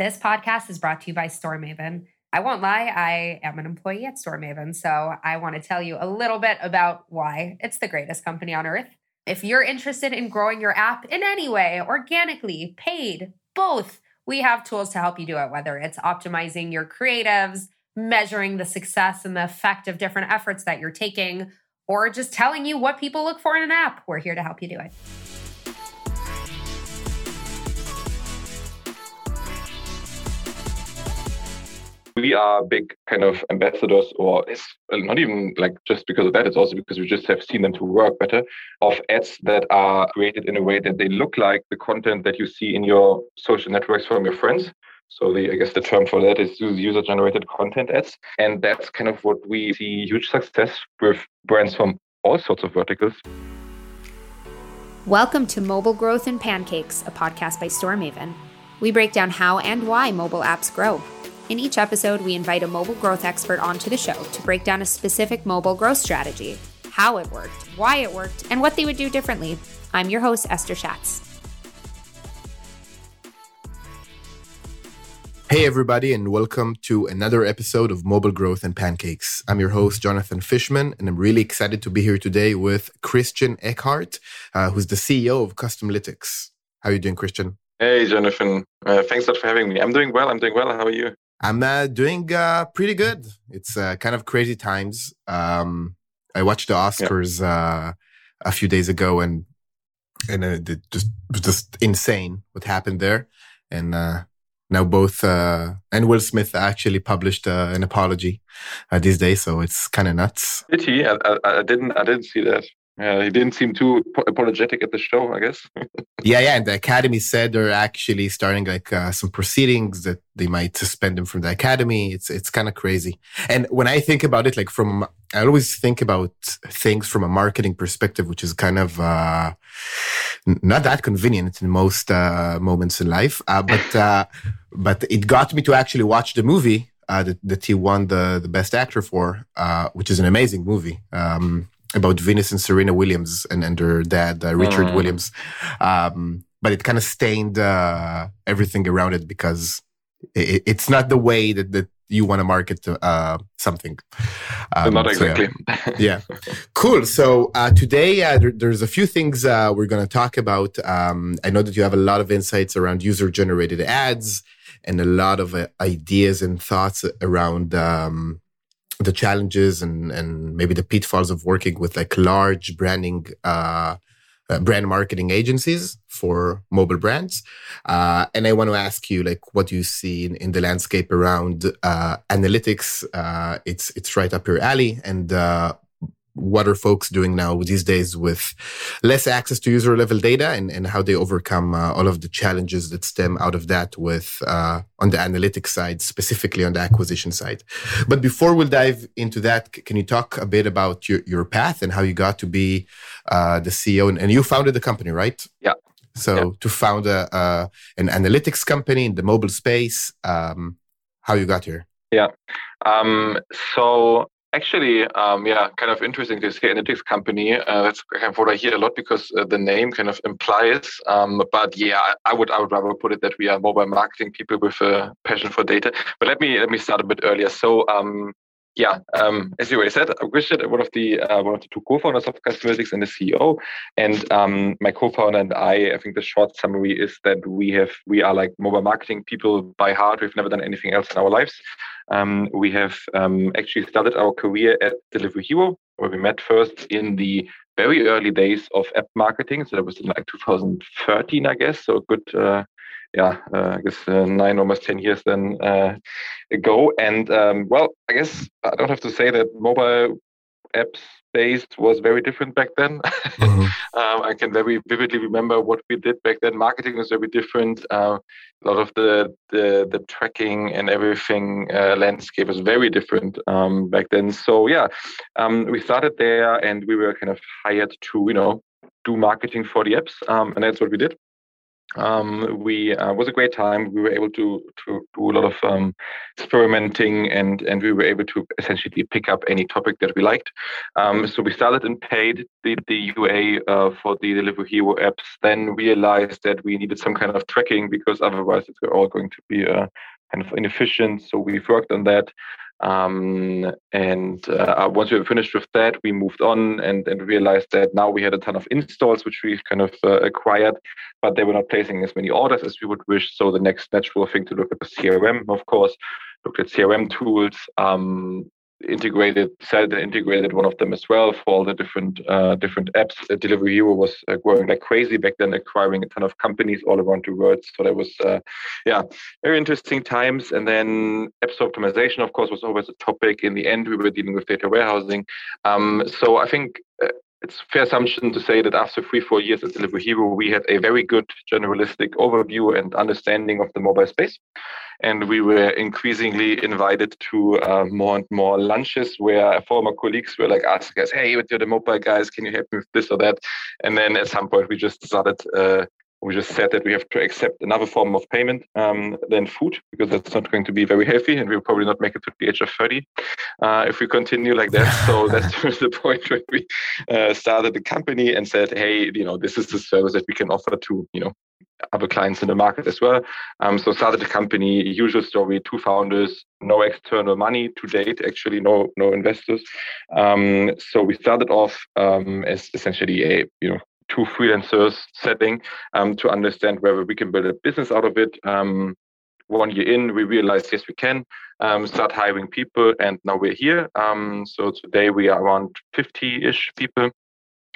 This podcast is brought to you by StoreMaven. I won't lie, I am an employee at StoreMaven, so I want to tell you a little bit about why it's the greatest company on earth. If you're interested in growing your app in any way, organically, paid, both, we have tools to help you do it, whether it's optimizing your creatives, measuring the success and the effect of different efforts that you're taking, or just telling you what people look for in an app. We're here to help you do it. We are big kind of ambassadors, or it's not even like just because of that, it's also because we just have seen them to work better of ads that are created in a way that they look like the content that you see in your social networks from your friends. So the I guess the term for that is user generated content ads. And that's kind of what we see huge success with brands from all sorts of verticals. Welcome to Mobile Growth and Pancakes, a podcast by StoreMaven. We break down how and why mobile apps grow in each episode, we invite a mobile growth expert onto the show to break down a specific mobile growth strategy, how it worked, why it worked, and what they would do differently. I'm your host, Esther Schatz. Hey, everybody, and welcome to another episode of Mobile Growth and Pancakes. I'm your host, Jonathan Fishman, and I'm really excited to be here today with Christian Eckhart, uh, who's the CEO of Customlytics. How are you doing, Christian? Hey, Jonathan. Uh, thanks a lot for having me. I'm doing well. I'm doing well. How are you? I'm uh, doing uh, pretty good. It's uh, kind of crazy times. Um, I watched the Oscars uh, a few days ago, and and uh, it just was just insane what happened there. And uh, now both and Will Smith actually published an apology these days, so it's kind of nuts. Did he? I, I, I didn't. I didn't see that. Yeah, he didn't seem too apologetic at the show, I guess. yeah, yeah. And the academy said they're actually starting like uh, some proceedings that they might suspend him from the academy. It's it's kind of crazy. And when I think about it, like from I always think about things from a marketing perspective, which is kind of uh, not that convenient in most uh, moments in life. Uh, but uh, but it got me to actually watch the movie uh, that, that he won the the best actor for, which is an amazing movie. Um, about Venus and Serena Williams and, and their dad, uh, Richard mm. Williams. Um, but it kind of stained uh, everything around it because it, it's not the way that, that you want to market uh, something. Um, not exactly. So, yeah. yeah. cool. So uh, today uh, there, there's a few things uh, we're going to talk about. Um, I know that you have a lot of insights around user generated ads and a lot of uh, ideas and thoughts around um, the challenges and and maybe the pitfalls of working with like large branding uh, uh, brand marketing agencies for mobile brands. Uh, and i want to ask you like what do you see in, in the landscape around uh, analytics? Uh, it's it's right up your alley. And uh, what are folks doing now these days with less access to user level data and, and how they overcome uh, all of the challenges that stem out of that with uh, on the analytics side specifically on the acquisition side. But before we dive into that can you talk a bit about your, your path and how you got to be uh, the ceo and, and, you founded the company right? Yeah. So yeah. to found a, an analytics company in the mobile space um, how you got here? Yeah. Um, so Actually, um, yeah, kind of interesting to see analytics company. Uh, that's kind of what I hear a lot because uh, the name kind of implies. Um, but yeah, I would I would rather put it that we are mobile marketing people with a passion for data. But let me let me start a bit earlier. So um, yeah, um, as you already said, I'm Christian, one of the uh, one of the two co-founders of Customlytics and the CEO. And um, my co-founder and I, I think the short summary is that we have we are like mobile marketing people by heart. We've never done anything else in our lives. Um, we have um, actually started our career at Delivery Hero, where we met first in the very early days of app marketing. So that was in like 2013, I guess. So good uh, yeah, uh, I guess uh, nine, almost 10 years then uh, ago. And um, well, I guess I don't have to say that mobile apps based was very different back then. Mm-hmm. um, I can very vividly remember what we did back then. Marketing was very different. Uh, a lot of the, the, the tracking and everything uh, landscape was very different um, back then. So yeah, um, we started there and we were kind of hired to you know do marketing for the apps, um, and that's what we did. Um, we uh, was a great time. We were able to to do a lot of um, experimenting, and and we were able to essentially pick up any topic that we liked. Um, so we started and paid the the UA uh, for the Delivery Hero apps. Then realized that we needed some kind of tracking because otherwise it's all going to be uh, kind of inefficient. So we've worked on that. Um, and uh, once we were finished with that, we moved on and, and realized that now we had a ton of installs, which we kind of uh, acquired, but they were not placing as many orders as we would wish. So the next natural thing to look at the CRM, of course, looked at CRM tools, um, integrated said integrated one of them as well for all the different uh, different apps. Uh, Delivery Hero was uh, growing like crazy back then, acquiring a ton of companies all around the world. So that was uh, yeah, very interesting times. And then apps optimization, of course, was always a topic. In the end, we were dealing with data warehousing. Um, so I think uh, it's fair assumption to say that after three, four years at Delivery Hero, we had a very good generalistic overview and understanding of the mobile space. And we were increasingly invited to uh, more and more lunches where former colleagues were like asking us, hey, you're the mobile guys, can you help me with this or that? And then at some point, we just started uh, we just said that we have to accept another form of payment um, than food because that's not going to be very healthy and we'll probably not make it to the age of 30 uh, if we continue like that. So that's the point where we uh, started the company and said hey you know this is the service that we can offer to you know other clients in the market as well. Um, so started the company usual story two founders no external money to date actually no no investors. Um, so we started off um, as essentially a you know two freelancers setting um, to understand whether we can build a business out of it. Um, one year in, we realized yes, we can um, start hiring people, and now we're here. Um, so today we are around 50-ish people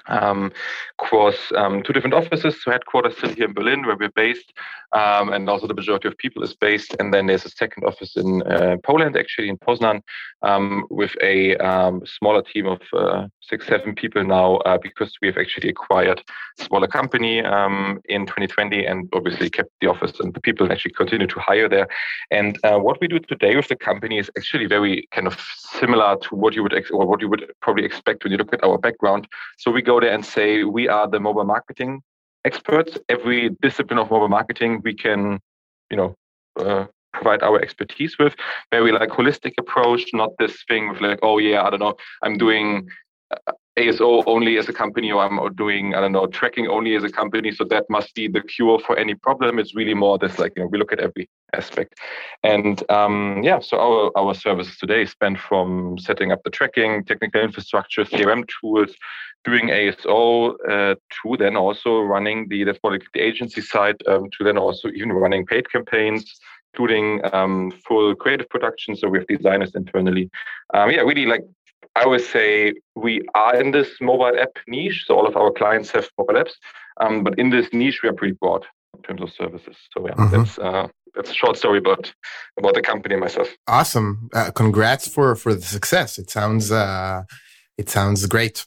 um, across um, two different offices. So headquarters still here in Berlin, where we're based, um, and also the majority of people is based. And then there's a second office in uh, Poland, actually in Poznan, um, with a um, smaller team of uh, six, seven people now, uh, because we have actually acquired a smaller company um, in 2020, and obviously kept the office and the people actually continue to hire there. And uh, what we do today with the company is actually very kind of similar to what you would ex- or what you would probably expect when you look at our background. So we go there and say we are the mobile marketing experts. Every discipline of mobile marketing we can, you know, uh, provide our expertise with. Very like holistic approach, not this thing with like, oh yeah, I don't know, I'm doing uh, ASO only as a company, or I'm doing, I don't know, tracking only as a company. So that must be the cure for any problem. It's really more this like, you know, we look at every aspect. And um, yeah, so our, our services today span from setting up the tracking, technical infrastructure, CRM tools, doing ASO uh, to then also running the, that's more the agency side, um, to then also even running paid campaigns, including um, full creative production. So we have designers internally. Um, yeah, really like I always say we are in this mobile app niche. So all of our clients have mobile apps, um, but in this niche we are pretty broad in terms of services. So yeah, mm-hmm. that's uh, that's a short story about about the company and myself. Awesome! Uh, congrats for for the success. It sounds uh, it sounds great.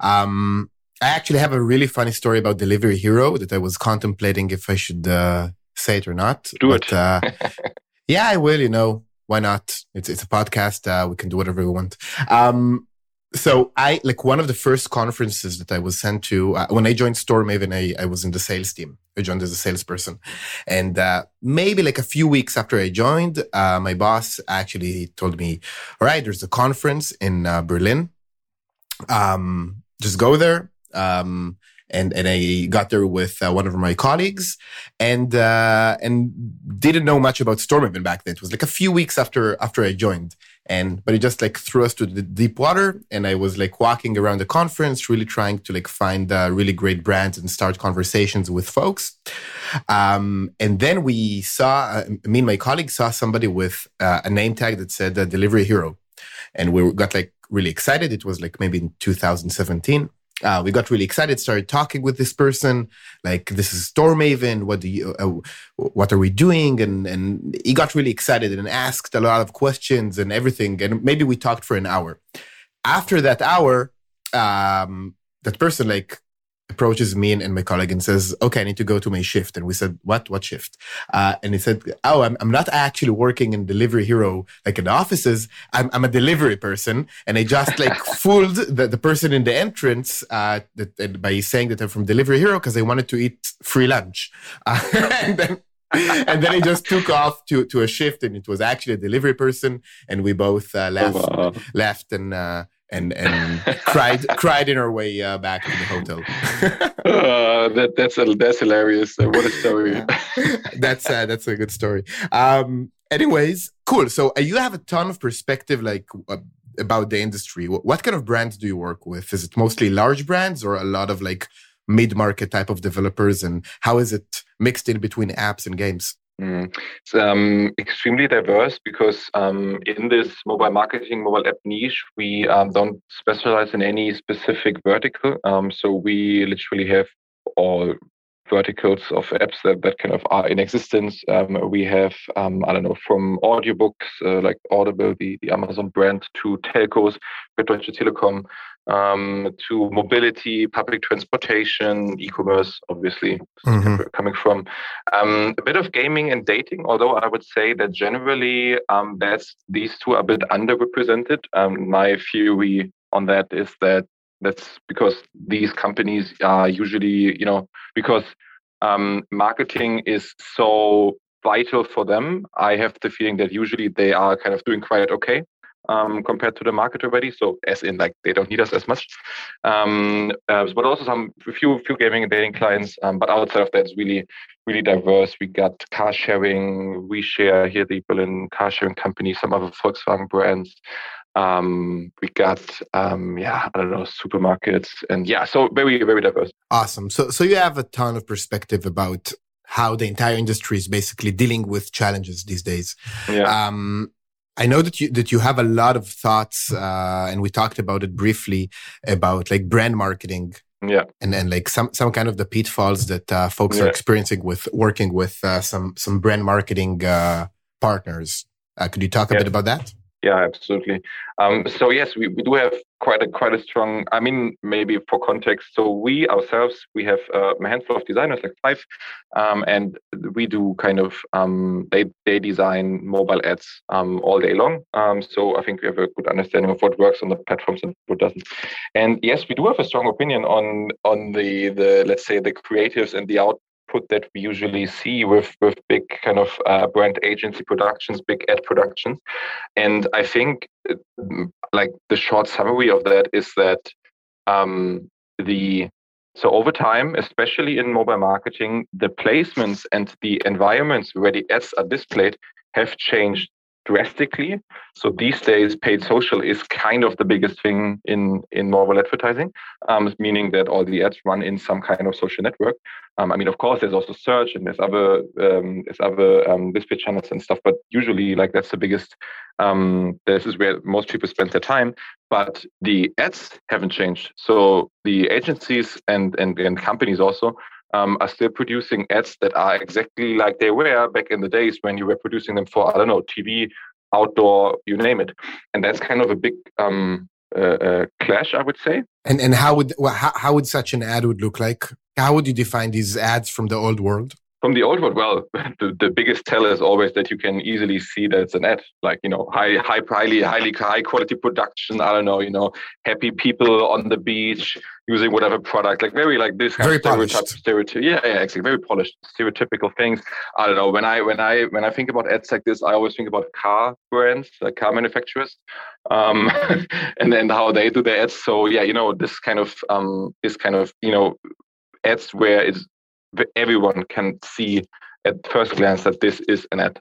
Um, I actually have a really funny story about Delivery Hero that I was contemplating if I should uh, say it or not. Do but, it. uh, yeah, I will. You know, why not? It's it's a podcast. Uh, we can do whatever we want. Um, so I like one of the first conferences that I was sent to uh, when I joined StoreMaven. I, I was in the sales team. I joined as a salesperson, and uh, maybe like a few weeks after I joined, uh, my boss actually told me, "All right, there's a conference in uh, Berlin. Um, just go there. Um, and and I got there with uh, one of my colleagues, and uh, and didn't know much about StoreMaven back then. It was like a few weeks after after I joined, and but it just like threw us to the deep water, and I was like walking around the conference, really trying to like find uh, really great brands and start conversations with folks. Um, and then we saw uh, me and my colleague saw somebody with uh, a name tag that said uh, "Delivery Hero," and we got like really excited. It was like maybe in 2017 uh, we got really excited, started talking with this person, like this is StoreMaven. What do you, uh, what are we doing? And and he got really excited and asked a lot of questions and everything. And maybe we talked for an hour. After that hour, um, that person like approaches me and, and, my colleague and says, okay, I need to go to my shift. And we said, what, what shift? Uh, and he said, oh, I'm, I'm not actually working in Delivery Hero, like in the offices. I'm, I'm a delivery person. And I just like fooled the, the person in the entrance, uh, that, by saying that I'm from Delivery Hero because I wanted to eat free lunch. Uh, and then, and then I just took off to, to a shift and it was actually a delivery person. And we both uh, left, oh, wow. left and, uh, and and cried cried in our way uh, back to the hotel. uh, that that's a, that's hilarious. Uh, what a story! that's uh, that's a good story. Um, anyways, cool. So uh, you have a ton of perspective, like uh, about the industry. What, what kind of brands do you work with? Is it mostly large brands or a lot of like mid market type of developers? And how is it mixed in between apps and games? Mm. It's um, extremely diverse because um, in this mobile marketing, mobile app niche, we um, don't specialize in any specific vertical. Um, so we literally have all verticals of apps that, that kind of are in existence. Um, we have, um, I don't know, from audiobooks uh, like Audible, the, the Amazon brand, to telcos, Deutsche Telekom, um, to mobility, public transportation, e-commerce, obviously mm-hmm. coming from um, a bit of gaming and dating. Although I would say that generally, um, that's these two are a bit underrepresented. Um, my theory on that is that that's because these companies are usually, you know, because um, marketing is so vital for them. I have the feeling that usually they are kind of doing quite okay um, compared to the market already. So as in like they don't need us as much. Um, uh, but also some few few gaming and dating clients. Um, but outside of that, it's really really diverse. We got car sharing. WeShare here the Berlin car sharing company. Some other Volkswagen brands. Um, we got um, yeah, I don't know, supermarkets and yeah, so very very diverse. Awesome. So so you have a ton of perspective about how the entire industry is basically dealing with challenges these days. Yeah. Um, I know that you that you have a lot of thoughts, uh, and we talked about it briefly about like brand marketing. Yeah, and then like some some kind of the pitfalls that uh, folks yeah. are experiencing with working with uh, some some brand marketing uh, partners. Uh, could you talk a yeah. bit about that? Yeah, absolutely. Um, so yes, we, we do have quite a quite a strong. I mean, maybe for context, so we ourselves we have uh, a handful of designers, like five, um, and we do kind of um, they they design mobile ads um, all day long. Um, so I think we have a good understanding of what works on the platforms and what doesn't. And yes, we do have a strong opinion on on the the let's say the creatives and the out output that we usually see with with big kind of uh, brand agency productions, big ad productions. And I think uh, like the short summary of that is that um, the so over time, especially in mobile marketing, the placements and the environments where the ads are displayed have changed drastically. So these days, paid social is kind of the biggest thing in in mobile advertising, um, meaning that all the ads run in some kind of social network. Um, I mean, of course, there's also search and there's other um, there's other um, display channels and stuff, but usually, like that's the biggest. Um, this is where most people spend their time. But the ads haven't changed. So the agencies and and, and companies also um, are still producing ads that are exactly like they were back in the days when you were producing them for I don't know TV, outdoor, you name it, and that's kind of a big um, uh, uh, clash, I would say. And and how would how, how would such an ad would look like? How would you define these ads from the old world? From the old world, well, the, the biggest tell is always that you can easily see that it's an ad, like you know, high, high, highly, highly high quality production. I don't know, you know, happy people on the beach using whatever product, like very like this very stereotype, stereotype. Yeah, yeah, exactly, very polished, stereotypical things. I don't know. When I when I when I think about ads like this, I always think about car brands, like car manufacturers, um, and then how they do their ads. So yeah, you know, this kind of um, this kind of you know ads where it's everyone can see at first glance that this is an ad.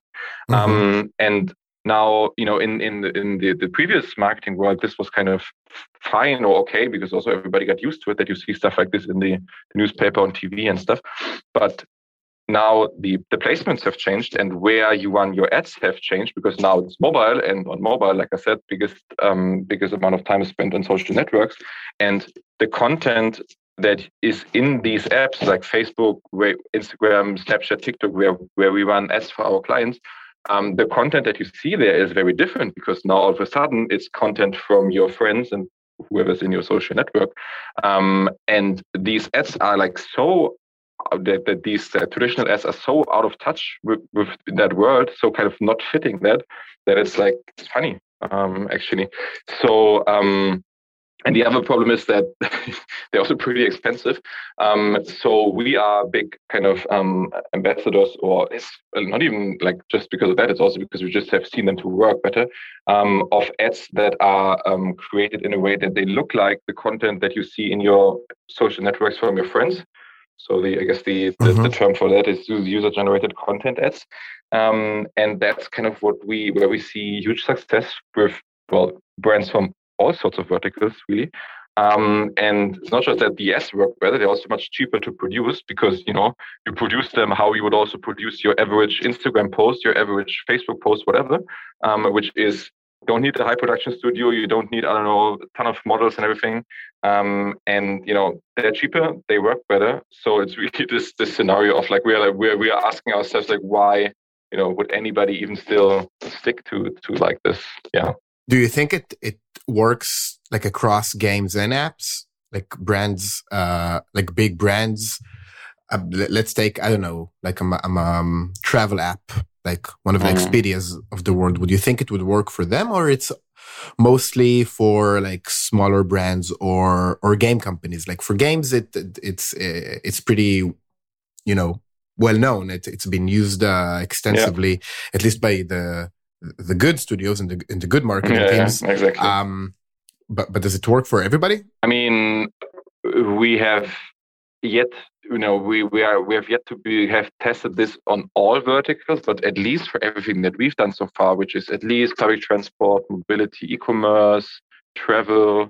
Mm-hmm. Um, and now, you know, in in the, in the, the previous marketing world, this was kind of fine or okay because also everybody got used to it that you see stuff like this in the, the newspaper on TV and stuff. But now the, the placements have changed and where you run your ads have changed because now it's mobile and on mobile, like I said, biggest um, biggest amount of time is spent on social networks and the content that is in these apps like Facebook, Instagram, Snapchat, TikTok, where, where we run ads for our clients, um, the content that you see there is very different because now all of a sudden it's content from your friends and whoever's in your social network. Um, and these ads are like so uh, that, that these uh, traditional ads are so out of touch with, with that world, so kind of not fitting that that it's like it's funny um, actually. So um, and the other problem is that they're also pretty expensive. Um, so we are big kind of um, ambassadors, or it's not even like just because of that. It's also because we just have seen them to work better um, of ads that are um, created in a way that they look like the content that you see in your social networks from your friends. So the I guess the the, mm-hmm. the term for that is user generated content ads, um, and that's kind of what we where we see huge success with well brands from all sorts of verticals, really. Um, and it's not just that the ads work better; they're also much cheaper to produce because you know you produce them how you would also produce your average Instagram post, your average Facebook post, whatever, um, which is don't need a high production studio. You don't need I don't know a ton of models and everything. Um, and you know they're cheaper, they work better. So it's really this this scenario of like we are like we are, we are asking ourselves like why you know would anybody even still stick to to like this? Yeah. Do you think it it works like across games and apps, like brands, uh, like big brands. Uh, let's take I don't know, like a, a um, travel app, like one of the mm. Expedias of the world. Would you think it would work for them, or it's mostly for like smaller brands or or game companies? Like for games, it, it it's it's pretty, you know, well known. It, it's been used uh, extensively, yeah. at least by the the good studios and the, and the good marketing yeah, teams. Yeah, exactly. Um, but but does it work for everybody? I mean, we have yet you know we, we are we have yet to be have tested this on all verticals but at least for everything that we've done so far which is at least public transport mobility e-commerce travel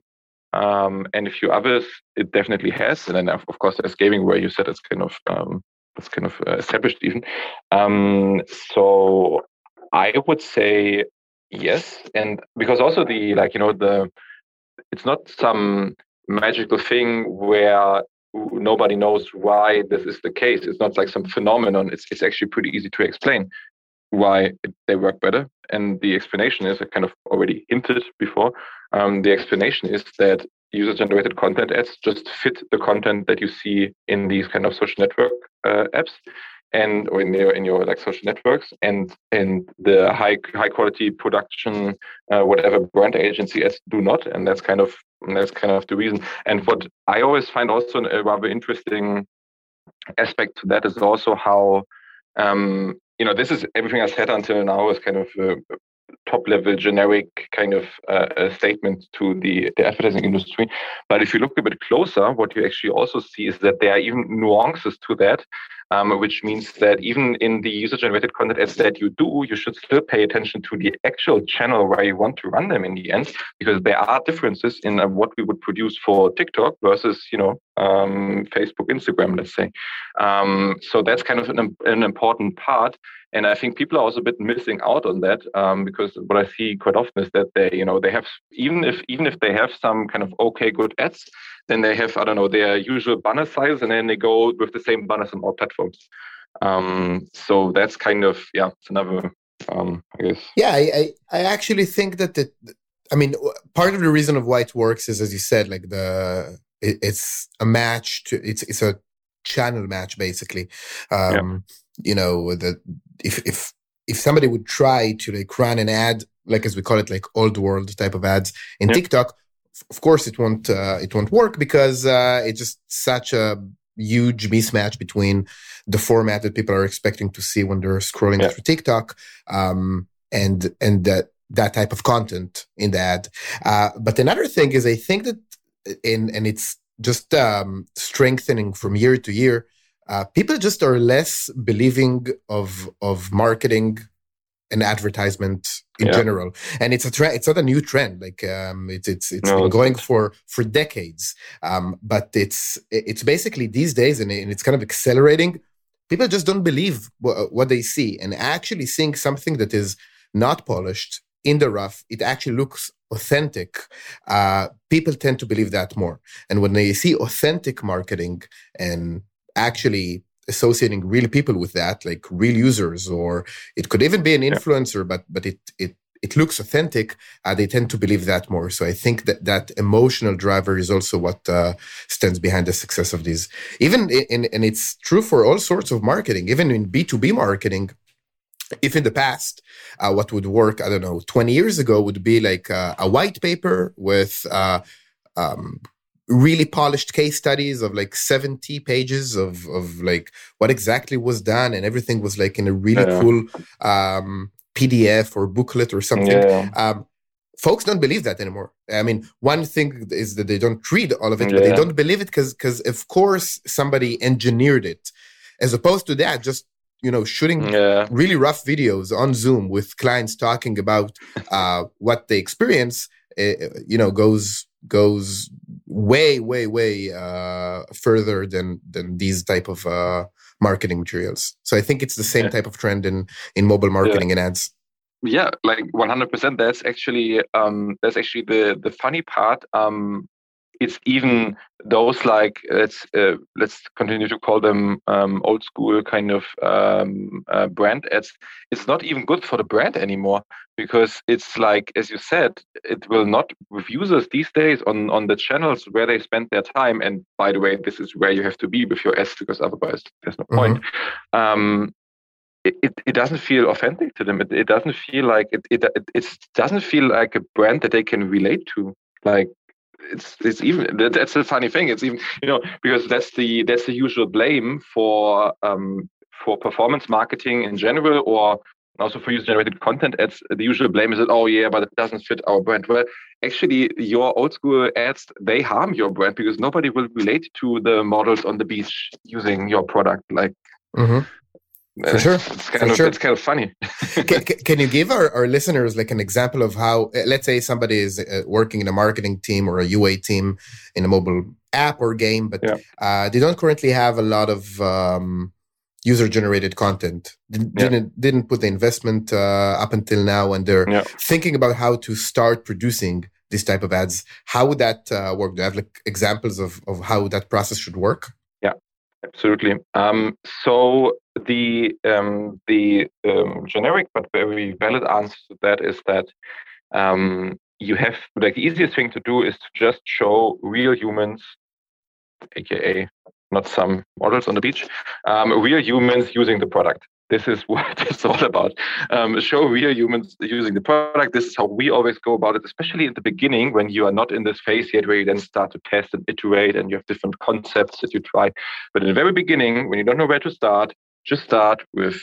um, and a few others it definitely has and then of course there's gaming where you said it's kind of um, it's kind of uh, established even um, so I would say yes, and because also the like you know the it's not some magical thing where nobody knows why this is the case. It's not like some phenomenon. It's it's actually pretty easy to explain why they work better. And the explanation is I kind of already hinted before. Um, the explanation is that user generated content ads just fit the content that you see in these kind of social network uh, apps and or in your in your like social networks and and the high high quality production uh, whatever brand agency ads do not and that's kind of that's kind of the reason. And what i always find also a rather interesting aspect to that is also how um, you know this is everything i said until now is kind of a top level generic kind of uh, statement to the, the advertising industry. But if you look a bit closer what you actually also see is that there are even nuances to that um, which means that even in the user generated content ads that you do, you should still pay attention to the actual channel where you want to run them in the end, because there are differences in uh, what we would produce for TikTok versus, you know, um, Facebook, Instagram, let's say. Um, so that's kind of an, an important part. And I think people are also a bit missing out on that um, because what I see quite often is that they, you know, they have even if even if they have some kind of okay good ads, then they have I don't know their usual banner size, and then they go with the same banners on all platforms. Um, so that's kind of yeah, it's another um, I guess. Yeah, I, I, actually think that the, I mean, part of the reason of why it works is, as you said, like the it, it's a match to it's it's a channel match basically. Um, yeah. You know, the if if if somebody would try to like run an ad, like as we call it, like old world type of ads in yeah. TikTok, of course it won't uh, it won't work because uh, it's just such a huge mismatch between the format that people are expecting to see when they're scrolling yeah. through TikTok um, and and that that type of content in the ad. Uh, but another thing is, I think that in and it's just um, strengthening from year to year. Uh, people just are less believing of of marketing and advertisement in yeah. general. And it's a trend it's not a new trend like um it's it's it's no, been going not. for for decades. Um but it's it's basically these days and, it's kind of accelerating people just don't believe what, what they see. And actually seeing something that is not polished in the rough it actually looks authentic. Uh people tend to believe that more. And when they see authentic marketing and actually associating real people with that, like real users, or it could even be an influencer, but but it it it looks authentic, uh, they tend to believe that more. So I think that that emotional driver is also what uh, stands behind the success of these. Even in, and it's true for all sorts of marketing, even in B2B marketing. If in the past, uh, what would work, I don't know, 20 years ago would be like uh, a white paper with uh, um, really polished case studies of like 70 pages of, of like what exactly was done and everything was like in a really yeah. cool um, PDF or booklet or something. Yeah. Um, folks don't believe that anymore. I mean, one thing is that they don't read all of it, yeah. but they don't believe it because, because of course somebody engineered it, as opposed to that, just you know, shooting really rough videos on Zoom with clients talking about uh, what they experience. Uh, you know, goes goes way, way, way uh, further than than these type of uh, marketing materials. So I think it's the same yeah. type of trend in in mobile marketing yeah. and ads. Yeah, like 100%. That's actually um, that's actually the the funny part. Um, it's even those like let's uh, let's continue to call them um, old school kind of um, uh, brand ads. It's not even good for the brand anymore because it's like as you said, it will not with users these days on on the channels where they spend their time. And by the way, this is where you have to be with your ads because otherwise there's no point. Mm-hmm. Um, it, it, doesn't feel authentic to them. It, it doesn't feel like it, it it doesn't feel like a brand that they can relate to. Like it's it's even that's the funny thing. It's even you know because that's the that's the usual blame for um, for performance marketing in general, or also for user generated content ads. The usual blame is that oh yeah, but it doesn't fit our brand. Well, actually, your old school ads they harm your brand because nobody will relate to the models on the beach using your product. Like. Mm-hmm. For sure. It's kind, For of, sure. it's kind of funny. can, can, you give our, our listeners like an example of how, uh, let's say somebody is uh, working in a marketing team or a UA team in a mobile app or game, but yeah. uh, they don't currently have a lot of um, user generated content. Didn't, yeah. didn't, didn't put the investment uh, up until now, and they're yeah. thinking about how to start producing this type of ads. How would that uh, work? Do you have like examples of, of how that process should work? Yeah, absolutely. Um, so the um, the um, generic but very valid answer to that is that um, you have like the easiest thing to do is to just show real humans, aka not some models on the beach, um, real humans using the product this is what it's all about. Um, show real humans using the product. This is how we always go about it, especially at the beginning when you are not in this phase yet where you then start to test and iterate and you have different concepts that you try. But in the very beginning, when you don't know where to start, just start with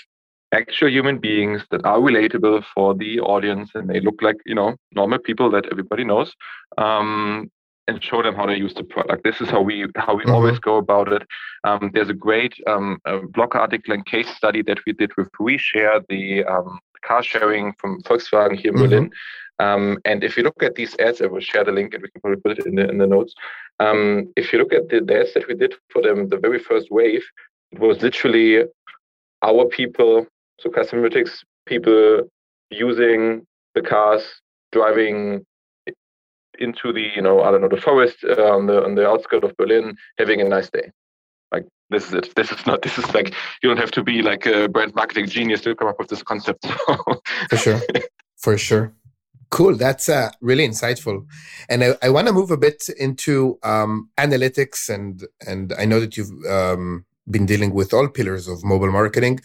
actual human beings that are relatable for the audience and they look like you know normal people that everybody knows um, and show them how to use the product. This is how we how we mm-hmm. always go about it. Um, there's a great um, blog article and case study that we did with WeShare, the um, car sharing from Volkswagen here in mm-hmm. Berlin. Um, and if you look at these ads, I will share the link and we can probably put it in the in the notes. Um, if you look at the, the ads that we did for them, the very first wave, it was literally our people, so Customlytics people using the cars, driving into the you know I don't know the forest uh, on the on the outskirts of Berlin, having a nice day. Like this is it. This is not. This is like you don't have to be like a brand marketing genius to come up with this concept. For sure, for sure. Cool. That's uh, really insightful, and I, I want to move a bit into um, analytics and and I know that you've um, been dealing with all pillars of mobile marketing.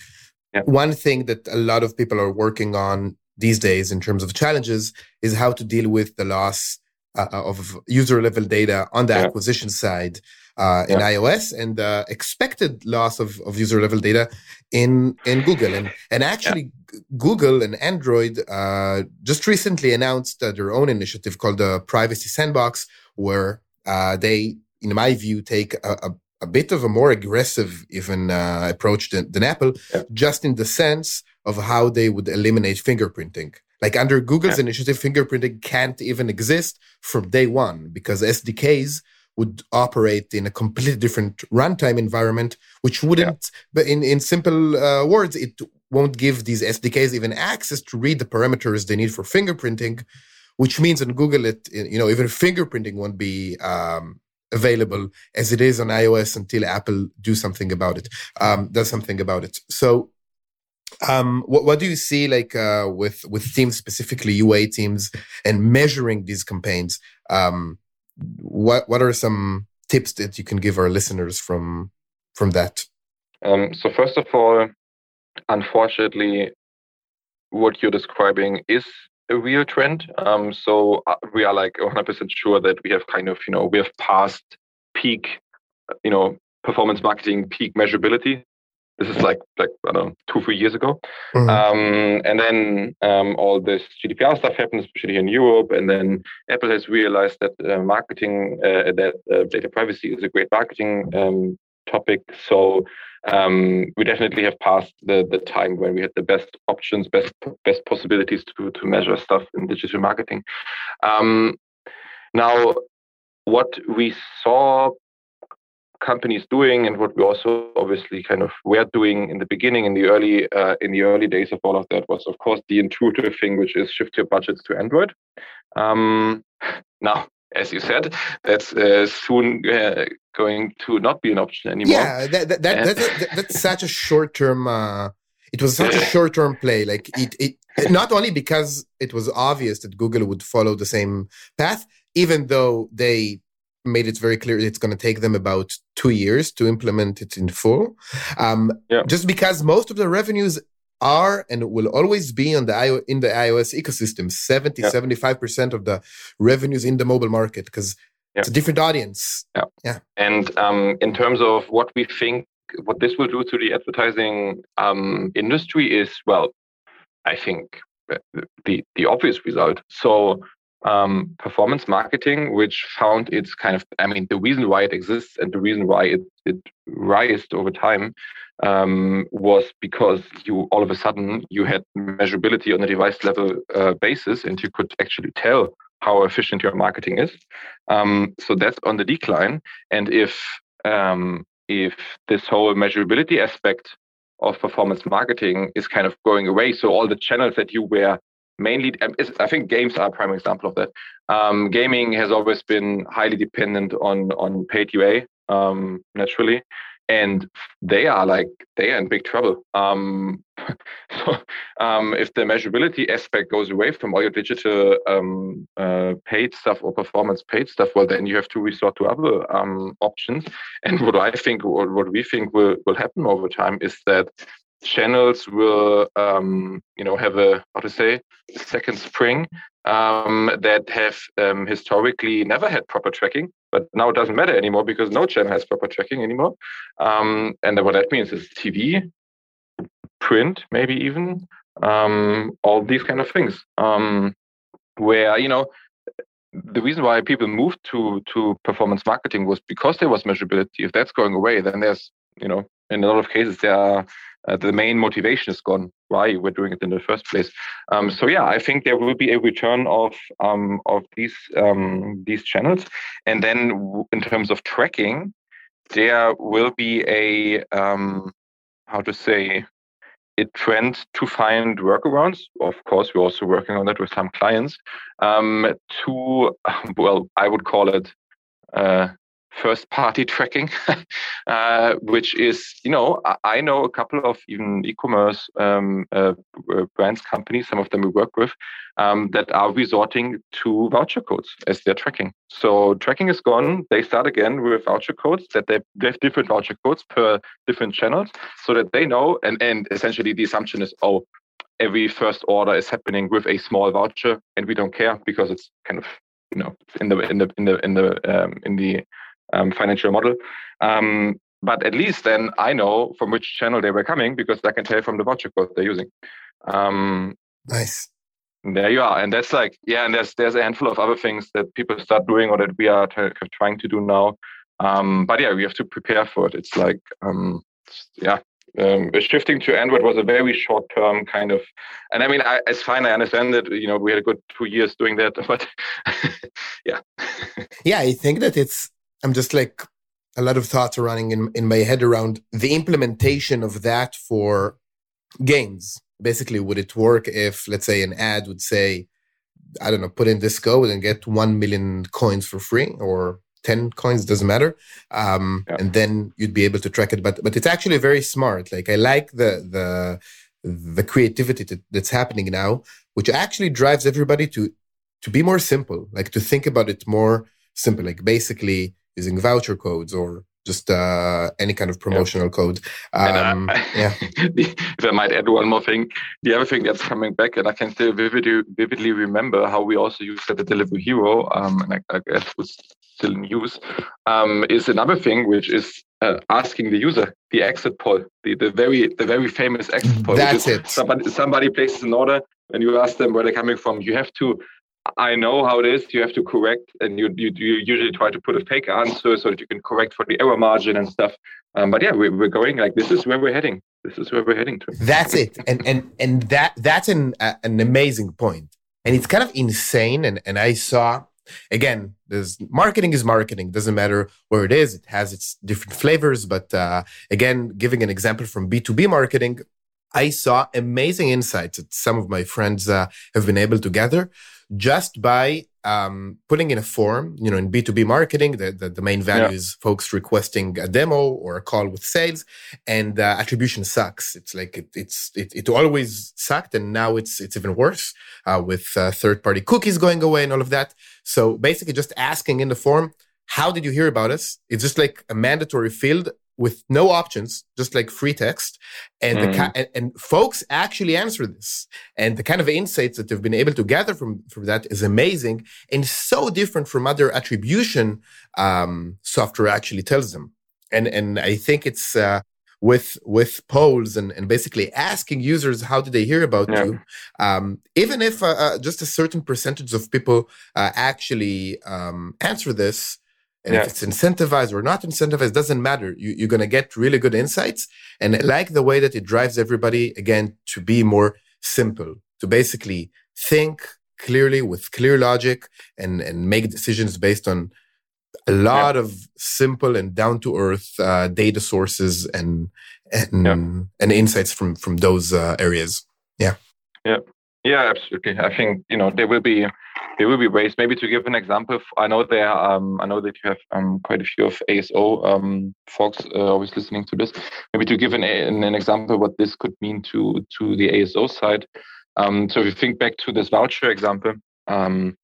Yeah. One thing that a lot of people are working on these days in terms of challenges is how to deal with the loss uh, uh, of user level data on the yeah. acquisition side uh, in yeah. iOS and the expected loss of, of user level data in in Google and and actually. Google and Android uh, just recently announced uh, their own initiative called the Privacy Sandbox, where uh, they, in my view, take a, a, a, bit of a more aggressive even approach than, than Apple, just in the sense of how they would eliminate fingerprinting. Like under Google's yeah. initiative, fingerprinting can't even exist from day one because SDKs would operate in a completely different runtime environment, which wouldn't, yeah. but in, in simple uh, words, it won't give these SDKs even access to read the parameters they need for fingerprinting, which means in Google, it, you know, even fingerprinting won't be um, available as it is on iOS until Apple do something about it, um, does something about it. So Um, what, what do you see like uh, with with teams specifically UA teams and measuring these campaigns? Um, what what are some tips that you can give our listeners from from that? Um, so first of all, unfortunately, what you're describing is a real trend. Um, so uh, we are like 100% sure that we have kind of you know we have passed peak, you know, performance marketing peak measurability. This is like like I don't know two three years ago, mm-hmm. um, and then um, all this GDPR stuff happened, especially in Europe, and then Apple has realized that uh, marketing uh, that uh, data privacy is a great marketing um, topic. So um, we definitely have passed the the time when we had the best options, best best possibilities to to measure stuff in digital marketing. Um, now, what we saw companies doing and what we also obviously kind of were doing in the beginning in the early uh, in the early days of all of that was of course the intuitive thing which is shift your budgets to android um, now as you said that's uh, soon uh, going to not be an option anymore yeah that, that, that that's, a, that's such a short term uh, it was such a short term play like it, it not only because it was obvious that google would follow the same path even though they made it very clear it's going to take them about two years to implement it in full. Um, yeah. Just because most of the revenues are and will always be on the IO, in the iOS ecosystem. 70 yeah. 75% of the revenues in the mobile market because yeah. it's a different audience. Yeah. Yeah. And um, in terms of what we think what this will do to the advertising um, industry is well i think uh, the the obvious result. So um, performance marketing, which found its kind of, I mean, the reason why it exists and the reason why it, it rised over time um, was because you all of a sudden you had measurability on a device level uh, basis and you could actually tell how efficient your marketing is. Um, so that's on the decline. And if um, if this whole measurability aspect of performance marketing is kind of going away, so all the channels that you were mainly um, i think games are a prime example of that um, gaming has always been highly dependent on on paid ua um, naturally and they are like they are in big trouble. Um, so um, if the measurability aspect goes away from all your digital um, uh, paid stuff or performance paid stuff well then you have to resort to other um, options. And what i think or what we think will, will happen over time is that channels will um, you know have a how to say second spring um, that have um, historically never had proper tracking but now it doesn't matter anymore because no channel has proper tracking anymore. Um, and what that means is tv print maybe even um, all these kind of things. Um, where you know the reason why people moved to to performance marketing was because there was measurability. If that's going away then there's you know in a lot of cases are uh, the main motivation is gone why we're doing it in the first place. Um, so yeah i think there will be a return of um, of these um, these channels. And then in terms of tracking there will be a um, how to say a trend to find workarounds. Of course we're also working on that with some clients. Um, to well i would call it uh, first party tracking, uh, which is, you know, I know a couple of even e commerce um, uh, brands, companies, some of them we work with, um, that are resorting to voucher codes as their tracking. So tracking is gone. They start again with voucher codes that they, they have different voucher codes per different channels so that they know. And, and essentially the assumption is, oh, every first order is happening with a small voucher and we don't care because it's kind of you know in the in the in the in the um, in the um, financial model. Um, but at least then I know from which channel they were coming because I can tell from the voucher code they're using. Um, nice. There you are, and that's like yeah, and there's there's a handful of other things that people start doing or that we are t- trying to do now. Um, but yeah, we have to prepare for it. It's like um, yeah, um, shifting to Android was a very short term kind of, and I mean, I, it's fine. I understand that you know we had a good two years doing that, but yeah, yeah, I think that it's I'm just like a lot of thoughts are running in, in my head around the implementation of that for games. Basically, would it work if, let's say, an ad would say, I don't know, put in this code and get 1 million coins for free or 10 coins, doesn't matter. Um, yeah. And then you'd be able to track it. But, but it's actually very smart. Like, I like the, the, the creativity that's happening now, which actually drives everybody to to be more simple, like to think about it more simple, like basically using voucher codes or just uh, any kind of promotional yeah. code. Um, I, yeah. if I might add one more thing, the other thing that's coming back, and I can still vividly, vividly remember how we also used at the Delivery Hero, um, and I, I guess was still in use, um, is another thing which is uh, asking the user the exit poll, the, the very the very famous exit poll. That's it. Somebody somebody places an order, and you ask them where they're coming from. You have to I know how it is. You have to correct, and you, you, you usually try to put a fake answer so that you can correct for the error margin and stuff. Um, but yeah, we're, we're going like this is where we're heading. This is where we're heading to. That's it, and and and that that's an uh, an amazing point, and it's kind of insane. And and I saw again, there's marketing is marketing. Doesn't matter where it is. It has its different flavors. But uh, again, giving an example from B two B marketing, I saw amazing insights that some of my friends uh, have been able to gather just by um, putting in a form, you know, in B2B marketing, the, the, the main value yeah. is folks requesting a demo or a call with sales and uh, attribution sucks. It's like, it, it's, it, it always sucked. And now it's, it's even worse uh, with uh, third party cookies going away and all of that. So basically just asking in the form, how did you hear about us? It's just like a mandatory field with no options, just like free text. And, mm. the, and, and, folks actually answer this. And the kind of insights that they've been able to gather from, from that is amazing and so different from other attribution um, software actually tells them. And, and I think it's uh, with with polls and, and basically asking users how did they hear about yeah. you um, even if uh, uh, just a certain percentage of people uh, actually um, answer this and yeah. if it's incentivized or not incentivized, doesn't matter. You, are going to get really good insights. And I like the way that it drives everybody, again, to be more simple, to basically think clearly with clear logic and, and make decisions based on a lot yeah. of simple and down to earth uh, data sources and and, yeah. and insights from from those uh, areas. Yeah. Yeah. Yeah, absolutely. I think you know there will be there will be ways. Maybe to give an example, I know there. Um, I know that you have um, quite a few of ASO um, folks uh, always listening to this. Maybe to give an, an, an example what this could mean to to the ASO side. Um, so if you think back to this voucher example, um,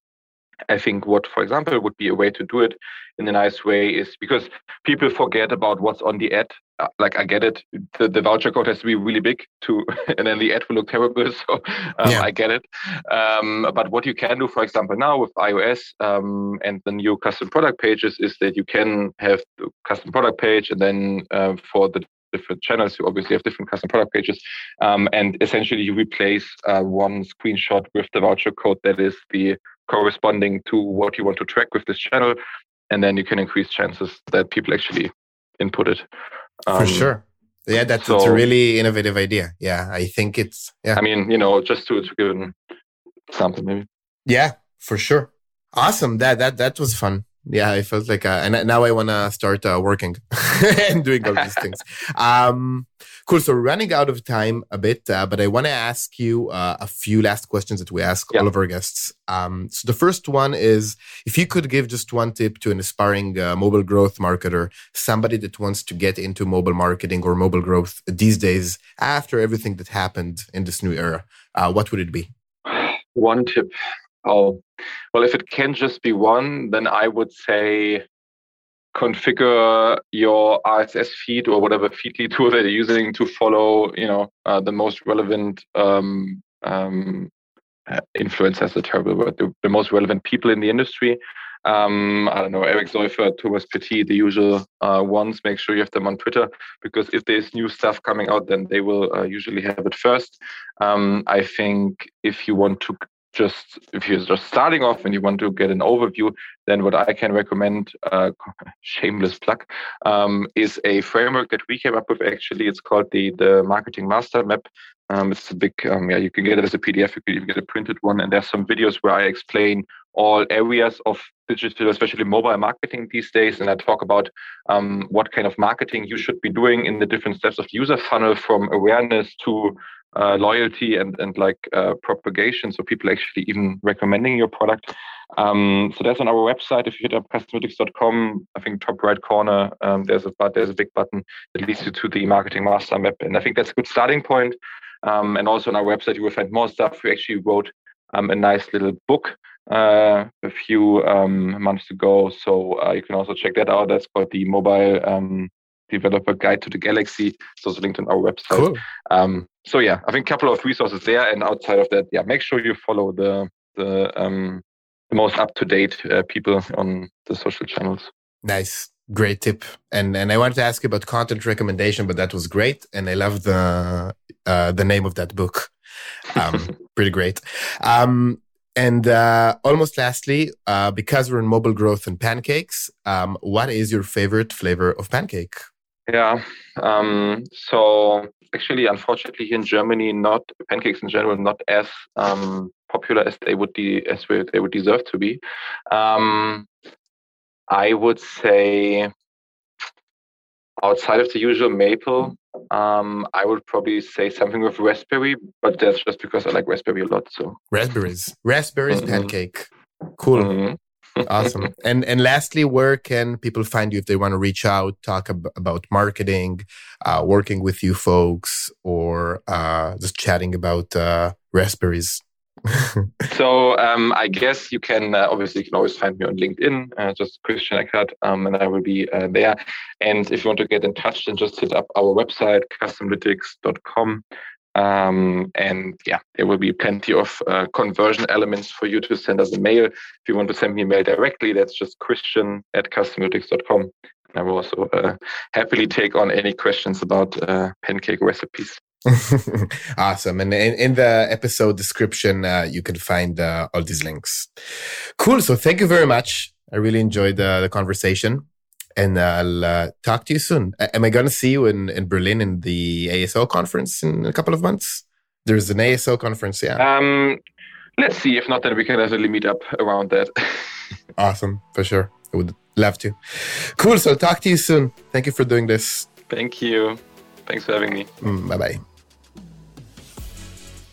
I think what, for example, would be a way to do it in a nice way is because people forget about what's on the ad. Uh, like I get it, the, the voucher code has to be really big to, and then the ad will look terrible. So um, yeah. I get it. Um, but what you can do, for example, now with iOS um, and the new custom product pages is that you can have the custom product page, and then uh, for the different channels. You obviously have different custom product pages. Um, and essentially, you replace uh, one screenshot with the voucher code that is the corresponding to what you want to track with this channel. And then you can increase chances that people actually input it. Um, For sure. Yeah, that's, so, that's, a really innovative idea. Yeah, I think it's, yeah. I mean, you know, just to, to give an example, maybe. Yeah, for sure. Awesome. That, that, that was fun yeah, I felt like, uh, and now I want to start uh, working and doing all these things. Um, cool. So we're running out of time a bit, uh, but I want to ask you uh, a few last questions that we ask yeah. all of our guests. Um, so the first one is if you could give just one tip to an aspiring uh, mobile growth marketer, somebody that wants to get into mobile marketing or mobile growth these days after everything that happened in this new era, uh, what would it be? One tip. Oh, well, if it can just be one, then I would say configure your RSS feed or whatever feedly tool that you're using to follow, you know, uh, the most relevant um, um, uh, influencers. A terrible word. The, the, most relevant people in the industry. Um, I don't know, Eric Seufert, Thomas Petit, the usual uh, ones. Make sure you have them on Twitter because if there's new stuff coming out, then they will uh, usually have it first. Um, I think if you want to just if you're just starting off and you want to get an overview, then what I can recommend, uh, shameless plug, um, is a framework that we came up with. Actually, it's called the the Marketing Master Map. Um, it's a big, um, yeah, you can get it as a PDF. You can even get a printed one, and there's some videos where I explain all areas of digital, especially mobile marketing these days, and I talk about um, what kind of marketing you should be doing in the different steps of user funnel, from awareness to uh, loyalty and and like uh, propagation. So people actually even recommending your product. Um, so that's on our website. If you hit up customlytics.com, I think top right corner um, there's a there's a big button that leads you to the marketing master map, and I think that's a good starting point. Um, and also on our website, you will find more stuff. We actually wrote um, a nice little book uh, a few um, months ago. So uh, you can also check that out. That's called the Mobile um, Developer Guide to the Galaxy. It's also linked on our website. Cool. Um, so yeah, I think a couple of resources there. And outside of that, yeah, make sure you follow the the, um, the most up to date uh, people on the social channels. Nice. Great tip. And and I wanted to ask you about content recommendation, but that was great. And I love the uh, the name of that book. Um, pretty great. Um, and uh, almost lastly, uh, because we're in mobile growth and pancakes, um, what is your favorite flavor of pancake? Yeah. Um, so actually, unfortunately, here in Germany, not pancakes in general, not as um, popular as they would be as they would deserve to be. Um, I would say outside of the usual maple, um, I would probably say something with raspberry, but that's just because I like raspberry a lot. So raspberries, raspberries mm-hmm. pancake, cool. Mm-hmm. awesome. And and lastly, where can people find you if they want to reach out, talk ab- about marketing, uh, working with you folks, or uh, just chatting about uh, raspberries? So um, I guess you can uh, obviously you can always find me on LinkedIn, uh, just Christian Eckert, um, and I will be uh, there. And if you want to get in touch, then just hit up our website customlytics.com. Um, and yeah, there will be plenty of uh, conversion elements for you to send us a mail. If you want to send me a mail directly, that's just Christian at customlytics.com. I will also uh, happily take on any questions about uh, pancake recipes. awesome. And in, in, the episode description, uh, you can find uh, all these links. Cool. So thank you very much. I really enjoyed uh, the conversation and I'll uh, talk to you soon. Am I going to see you in, in Berlin in the ASO conference in a couple of months? There's an ASO conference, yeah. Um, let's see. If not, then we can easily meet up around that. awesome. For sure. I would love to. Cool. So talk to you soon. Thank you for doing this. Thank you. Thanks for having me. Mm, bye bye.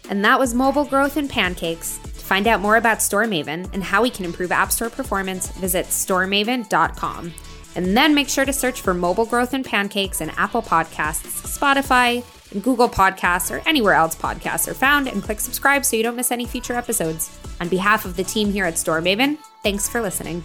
And that was Mobile Growth and Pancakes. To find out more about StoreMaven and how we can improve App Store performance, visit storemaven.com. And then make sure to search for Mobile Growth and Pancakes in Apple Podcasts, Spotify, and Google Podcasts, or anywhere else podcasts are found, and click subscribe so you don't miss any future episodes. On behalf of the team here at StoreMaven, thanks for listening.